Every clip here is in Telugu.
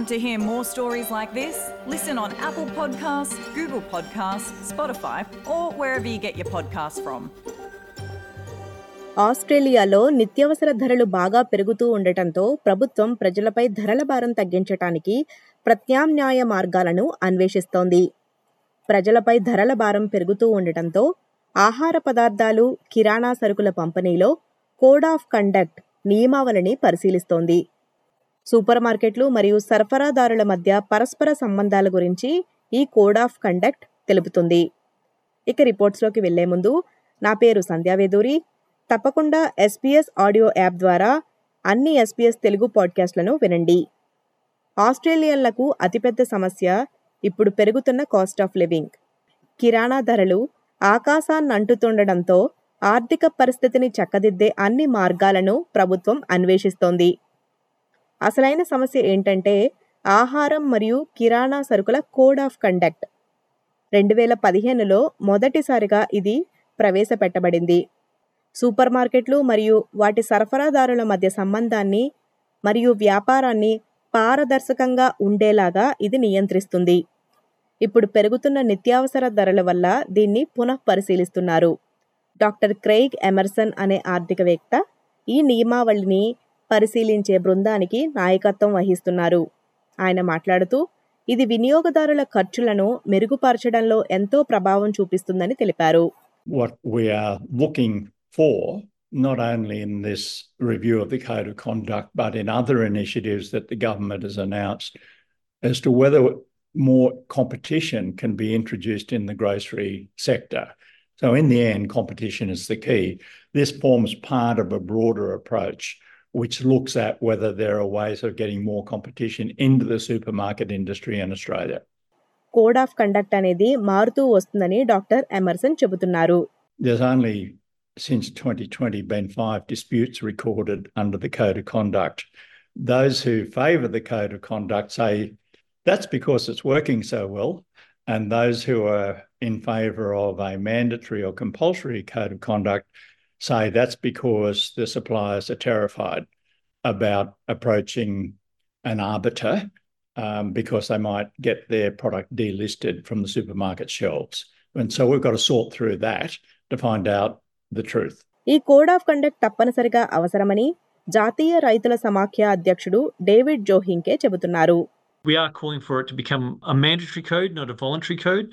Want to hear more stories like this? Listen on Apple Podcasts, Google Podcasts, Spotify, or wherever you get your podcasts from. ఆస్ట్రేలియాలో నిత్యావసర ధరలు బాగా పెరుగుతూ ఉండటంతో ప్రభుత్వం ప్రజలపై ధరల భారం తగ్గించటానికి ప్రత్యామ్నాయ మార్గాలను అన్వేషిస్తోంది ప్రజలపై ధరల భారం పెరుగుతూ ఉండటంతో ఆహార పదార్థాలు కిరాణా సరుకుల పంపిణీలో కోడ్ ఆఫ్ కండక్ట్ నియమావళిని పరిశీలిస్తోంది సూపర్ మార్కెట్లు మరియు సరఫరాదారుల మధ్య పరస్పర సంబంధాల గురించి ఈ కోడ్ ఆఫ్ కండక్ట్ తెలుపుతుంది. ఇక రిపోర్ట్స్లోకి వెళ్ళే ముందు నా పేరు సంధ్యావేదూరి తప్పకుండా ఎస్పీఎస్ ఆడియో యాప్ ద్వారా అన్ని ఎస్పీఎస్ తెలుగు పాడ్కాస్ట్లను వినండి. ఆస్ట్రేలియన్లకు అతిపెద్ద సమస్య ఇప్పుడు పెరుగుతున్న కాస్ట్ ఆఫ్ లివింగ్. కిరాణా ధరలు ఆకాశాన్ని అంటుతుండడంతో ఆర్థిక పరిస్థితిని చక్కదిద్దే అన్ని మార్గాలను ప్రభుత్వం అన్వేషిస్తోంది. అసలైన సమస్య ఏంటంటే ఆహారం మరియు కిరాణా సరుకుల కోడ్ ఆఫ్ కండక్ట్. రెండు వేల పదిహేనులో మొదటిసారిగా ఇది ప్రవేశపెట్టబడింది. సూపర్ మార్కెట్లు మరియు వాటి సరఫరాదారుల మధ్య సంబంధాన్ని మరియు వ్యాపారాన్ని పారదర్శకంగా ఉండేలాగా ఇది నియంత్రిస్తుంది. ఇప్పుడు పెరుగుతున్న నిత్యావసర ధరల వల్ల దీన్ని పునః పరిశీలిస్తున్నారు డాక్టర్ క్రెయిగ్ ఎమర్సన్ అనే ఆర్థికవేత్త ఈ నియమావళిని పరిశీలించే బృందానికి నాయకత్వం వహిస్తున్నారు ఆయన మాట్లాడుతూ ఇది వినియోగదారుల ఖర్చులను మెరుగుపరచడంలో ఎంతో ప్రభావం చూపిస్తుందని తెలిపారు what we are looking for, not only in this review of the Code of Conduct, but in other initiatives that the government has announced, as to whether more competition can be introduced in the grocery sector. So, in the end, competition is the key. This forms part of a broader approach which looks at whether there are ways of getting more competition into the supermarket industry in Australia. Code of conduct అనేది మారుతూ వస్తుందని డాక్టర్ ఎమర్సన్ చెబుతున్నారు There's only since 2020 been five disputes recorded under the Code of Conduct. Those who favour the Code of Conduct say that's because it's working so well, and those who are in favour of a mandatory or compulsory Code of Conduct say that's because the suppliers are terrified about approaching an arbiter um, because they might get their product delisted from the supermarket shelves. And so we've got to sort through that to find out the truth. ఈ కోడ్ ఆఫ్ కండక్ట్ తప్పనిసరిగా అవసరమని జాతీయ రైతుల సమాఖ్య అధ్యక్షుడు డేవిడ్ జోహింకే చెబుతున్నారు We are calling for it to become a mandatory code, not a voluntary code,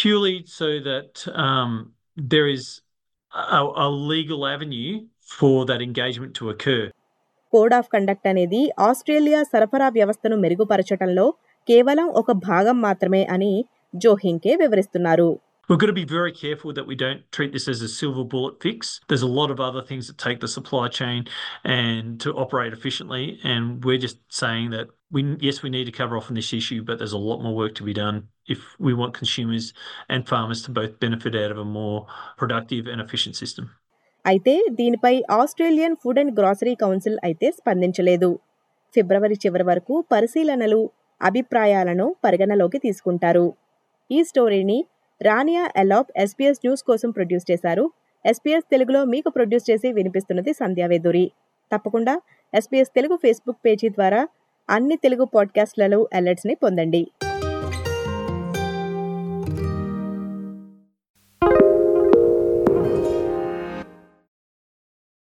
purely so that um, there is a, a legal avenue for that engagement to occur. Code of conduct అనేది ఆస్ట్రేలియా సరఫరా వ్యవస్థను మెరుగుపరచటంలో కేవలం ఒక భాగం మాత్రమే అని జోహింకే వివరిస్తున్నారు We've got to be very careful that we don't treat this as a silver bullet fix. There's a lot of other things that take the supply chain and to operate efficiently. And we're just saying that we yes, we need to cover off on this issue, but there's a lot more work to be done if we want consumers and farmers to both benefit out of a more productive and efficient system. అయితే దీనిపై Australian food and grocery council అయితే స్పందించలేదు ఫిబ్రవరి చివరి వరకు పరిశీలనలు అభిప్రాయాలను పరిగణలోకి తీసుకుంటారు ఈ స్టోరీని రానియా ఎలాప్ ఎస్పీఎస్ న్యూస్ కోసం ప్రొడ్యూస్ చేశారు. ఎస్పీఎస్ తెలుగులో మీకు ప్రొడ్యూస్ చేసి వినిపిస్తున్నది సంధ్యావేదూరి తప్పకుండా ఎస్పీఎస్ తెలుగు ఫేస్బుక్ పేజీ ద్వారా అన్ని తెలుగు పాడ్కాస్ట్లలో అలర్ట్స్ని పొందండి.